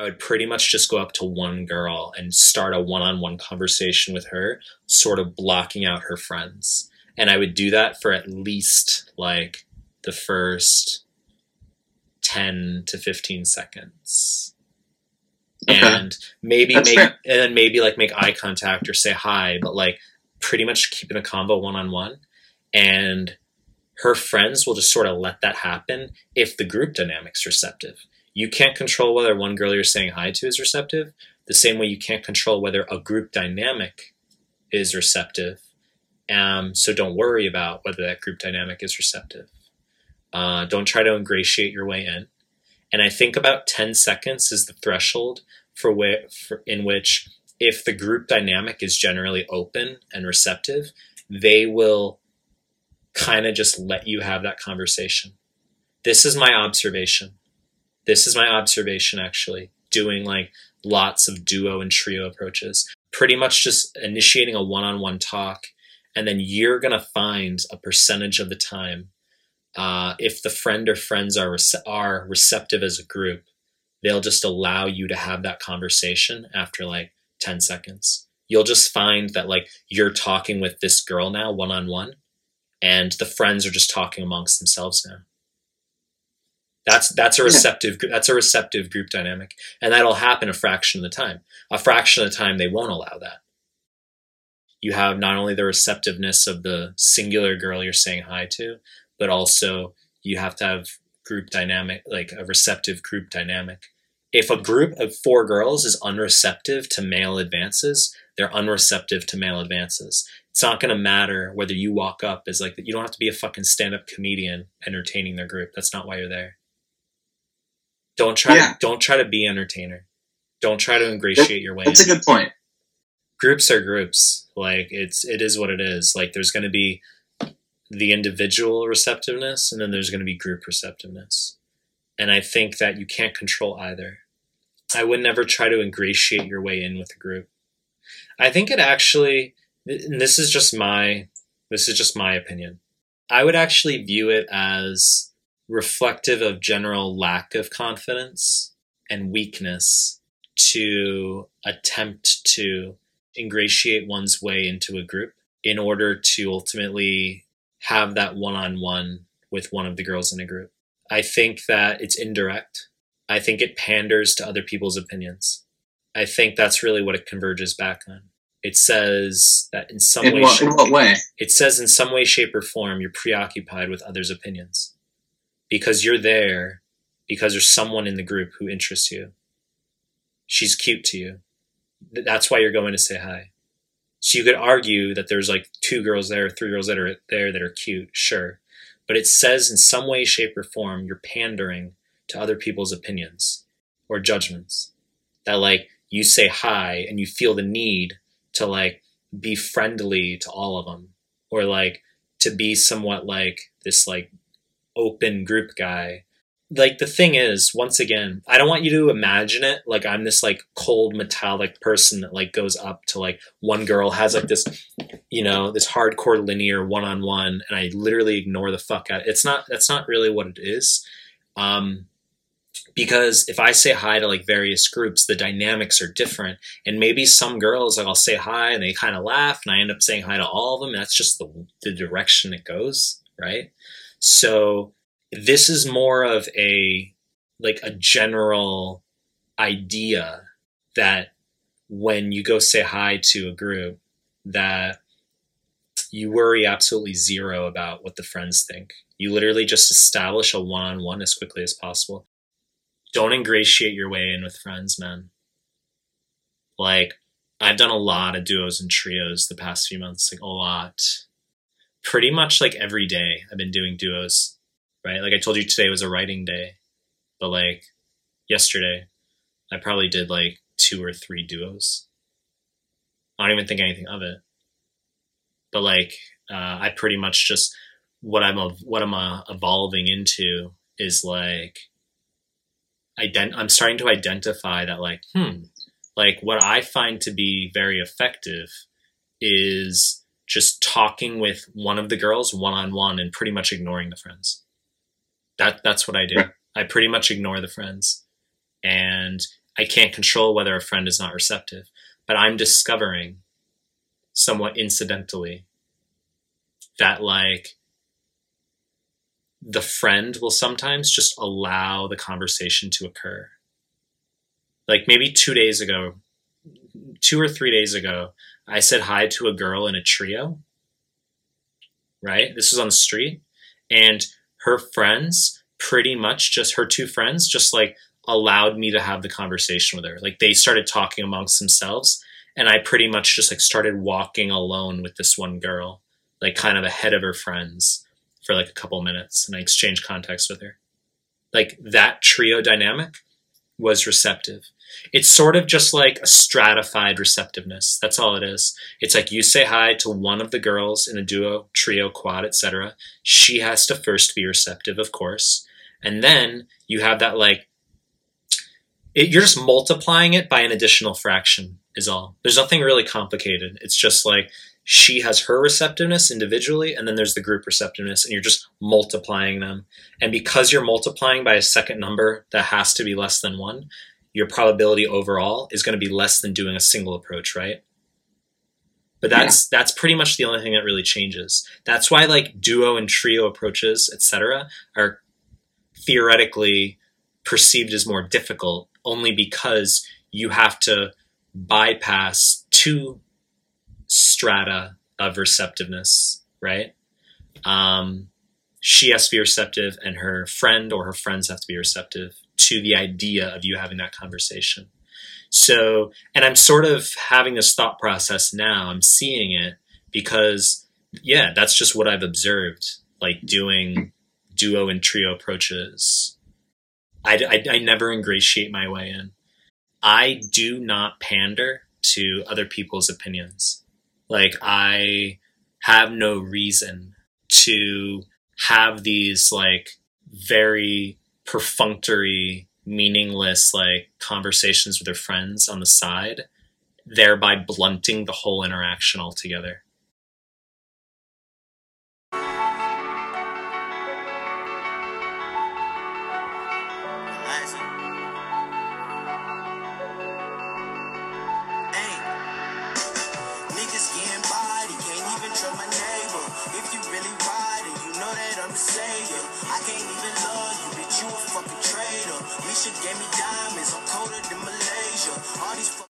I would pretty much just go up to one girl and start a one on one conversation with her, sort of blocking out her friends. And I would do that for at least like the first 10 to 15 seconds. Okay. And maybe That's make, fair. and then maybe like make eye contact or say hi, but like pretty much keeping a combo one on one. And her friends will just sort of let that happen if the group dynamic's are receptive. You can't control whether one girl you're saying hi to is receptive, the same way you can't control whether a group dynamic is receptive. Um, so don't worry about whether that group dynamic is receptive. Uh, don't try to ingratiate your way in. And I think about 10 seconds is the threshold for, where, for in which if the group dynamic is generally open and receptive, they will kind of just let you have that conversation. This is my observation. This is my observation actually, doing like lots of duo and trio approaches. Pretty much just initiating a one on one talk, and then you're going to find a percentage of the time. Uh, if the friend or friends are, rece- are receptive as a group, they'll just allow you to have that conversation after like 10 seconds. You'll just find that like you're talking with this girl now one on one and the friends are just talking amongst themselves now. That's that's a receptive that's a receptive group dynamic, and that'll happen a fraction of the time. A fraction of the time, they won't allow that. You have not only the receptiveness of the singular girl you're saying hi to, but also you have to have group dynamic, like a receptive group dynamic. If a group of four girls is unreceptive to male advances, they're unreceptive to male advances it's not going to matter whether you walk up as like you don't have to be a fucking stand-up comedian entertaining their group that's not why you're there don't try Yeah. don't try to be entertainer. Don't try to ingratiate your way in. That's a good point. groups are groups. Like it's it is what it is. Like there's going to be the individual receptiveness and then there's going to be group receptiveness. And i think that you can't control either. I would never try to ingratiate your way in with a group. I think it actually and this is just my this is just my opinion. I would actually view it as reflective of general lack of confidence and weakness to attempt to ingratiate one's way into a group in order to ultimately have that one-on-one with one of the girls in a group. I think that it's indirect. I think it panders to other people's opinions. I think that's really what it converges back on. It says that in some In way what, shape- in what way? it says in some way shape or form you're preoccupied with others opinions because you're there because there's someone in the group who interests you. She's cute to you. That's why you're going to say hi. So you could argue that there's like two girls there three girls that are there that are cute sure. But it says in some way shape or form you're pandering to other people's opinions or judgments. That like you say hi and you feel the need to like be friendly to all of them or like to be somewhat like this like open group guy. Like the thing is once again i don't want you to imagine it like i'm this like cold metallic person that like goes up to like one girl has like this you know this hardcore linear one-on-one and i literally ignore the fuck out. It's not that's not really what it is. Um because if i say hi to like various groups the dynamics are different and maybe some girls like i'll say hi and they kind of laugh and i end up saying hi to all of them that's just the, the direction it goes right so this is more of a like a general idea that when you go say hi to a group that you worry absolutely zero about what the friends think. You literally just establish a one-on-one as quickly as possible. Don't ingratiate your way in with friends man. Like i've done a lot of duos and trios the past few months like a lot pretty much like every day i've been doing duos right? Like i told you today was a writing day but like yesterday i probably did like two or three duos. I don't even think anything of it. But like uh, i pretty much just what i'm what i'm uh, evolving into is like ident- i'm starting to identify that like hmm like what i find to be very effective is just talking with one of the girls one on one and pretty much ignoring the friends. That that's what i do. I pretty much ignore the friends. And I can't control whether a friend is not receptive, but I'm discovering somewhat incidentally that like the friend will sometimes just allow the conversation to occur. Like maybe two days ago, two or three days ago, I said hi to a girl in a trio. Right? This was on the street. And her friends, pretty much just her two friends, just like allowed me to have the conversation with her. Like they started talking amongst themselves. And I pretty much just like started walking alone with this one girl, like kind of ahead of her friends for like a couple minutes. And I exchanged contacts with her. Like that trio dynamic was receptive. It's sort of just like a stratified receptiveness. That's all it is. It's like you say hi to one of the girls in a duo, trio, quad, etc. She has to first be receptive, of course. And then you have that like it, you're just multiplying it by an additional fraction is all. There's nothing really complicated. It's just like she has her receptiveness individually and then there's the group receptiveness and you're just multiplying them and because you're multiplying by a second number that has to be less than one your probability overall is going to be less than doing a single approach right but that's yeah. that's pretty much the only thing that really changes that's why like duo and trio approaches etc are theoretically perceived as more difficult only because you have to bypass two strata of receptiveness, right? Um, she has to be receptive, and her friend or her friends have to be receptive to the idea of you having that conversation. So, and I'm sort of having this thought process now. I'm seeing it because, yeah, that's just what I've observed, like doing duo and trio approaches. I, I, I never ingratiate my way in. I do not pander to other people's opinions. Like I have no reason to have these like very perfunctory, meaningless like conversations with their friends on the side, thereby blunting the whole interaction altogether. gave me diamonds. I'm colder than Malaysia. All these